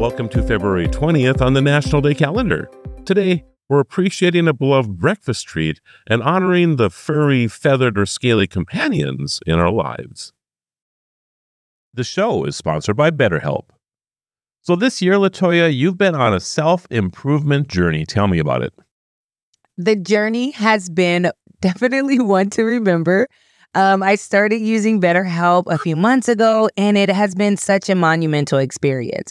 Welcome to February 20th on the National Day calendar. Today, we're appreciating a beloved breakfast treat and honoring the furry, feathered, or scaly companions in our lives. The show is sponsored by BetterHelp. So this year, Latoya, you've been on a self improvement journey. Tell me about it. The journey has been definitely one to remember. Um, I started using BetterHelp a few months ago, and it has been such a monumental experience.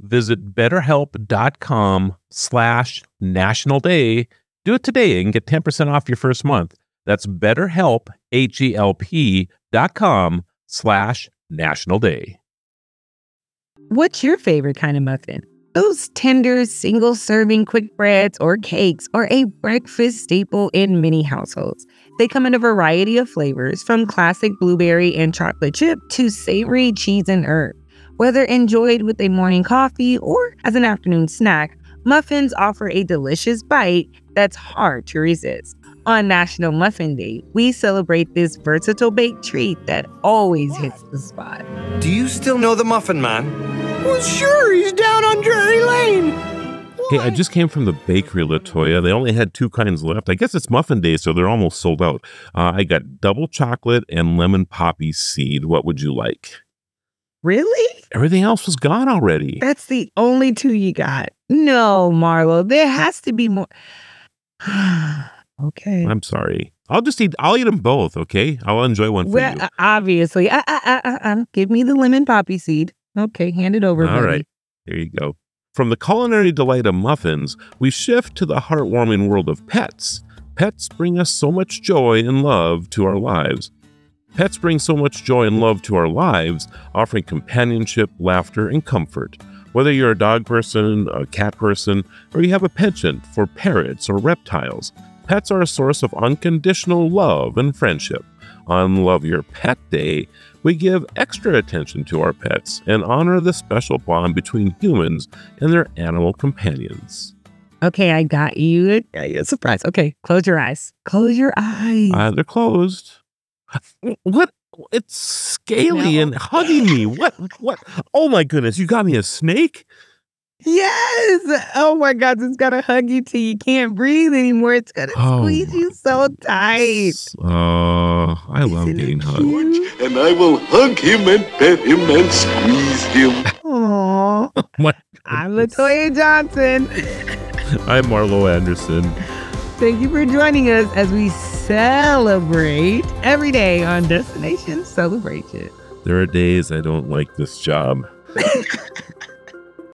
Visit betterhelp.com slash national day. Do it today and get 10% off your first month. That's betterhelp, com slash national day. What's your favorite kind of muffin? Those tender single serving quick breads or cakes are a breakfast staple in many households. They come in a variety of flavors from classic blueberry and chocolate chip to savory cheese and herb. Whether enjoyed with a morning coffee or as an afternoon snack, muffins offer a delicious bite that's hard to resist. On National Muffin Day, we celebrate this versatile baked treat that always hits the spot. Do you still know the Muffin Man? Well, sure, he's down on Drury Lane. Hey, I just came from the bakery, Latoya. They only had two kinds left. I guess it's muffin day, so they're almost sold out. Uh, I got double chocolate and lemon poppy seed. What would you like? Really? Everything else was gone already. That's the only two you got. No, Marlo, there has to be more. okay. I'm sorry. I'll just eat. I'll eat them both. Okay. I'll enjoy one for well, you. Obviously. Uh, uh, uh, uh, give me the lemon poppy seed. Okay, hand it over. All buddy. right. Here you go. From the culinary delight of muffins, we shift to the heartwarming world of pets. Pets bring us so much joy and love to our lives. Pets bring so much joy and love to our lives, offering companionship, laughter, and comfort. Whether you're a dog person, a cat person, or you have a penchant for parrots or reptiles, pets are a source of unconditional love and friendship. On Love Your Pet Day, we give extra attention to our pets and honor the special bond between humans and their animal companions. Okay, I got you. a surprise. Okay, close your eyes. Close your eyes. Uh, they're closed. What? It's scaly no. and hugging me. What? What? Oh my goodness! You got me a snake. Yes. Oh my God! It's gonna hug you till you can't breathe anymore. It's gonna oh. squeeze you so tight. Oh, uh, I love Isn't getting hugged. And I will hug him and pet him and squeeze him. Aww. I'm Latoya Johnson. I'm Marlo Anderson. Thank you for joining us as we celebrate every day on Destination Celebration. There are days I don't like this job.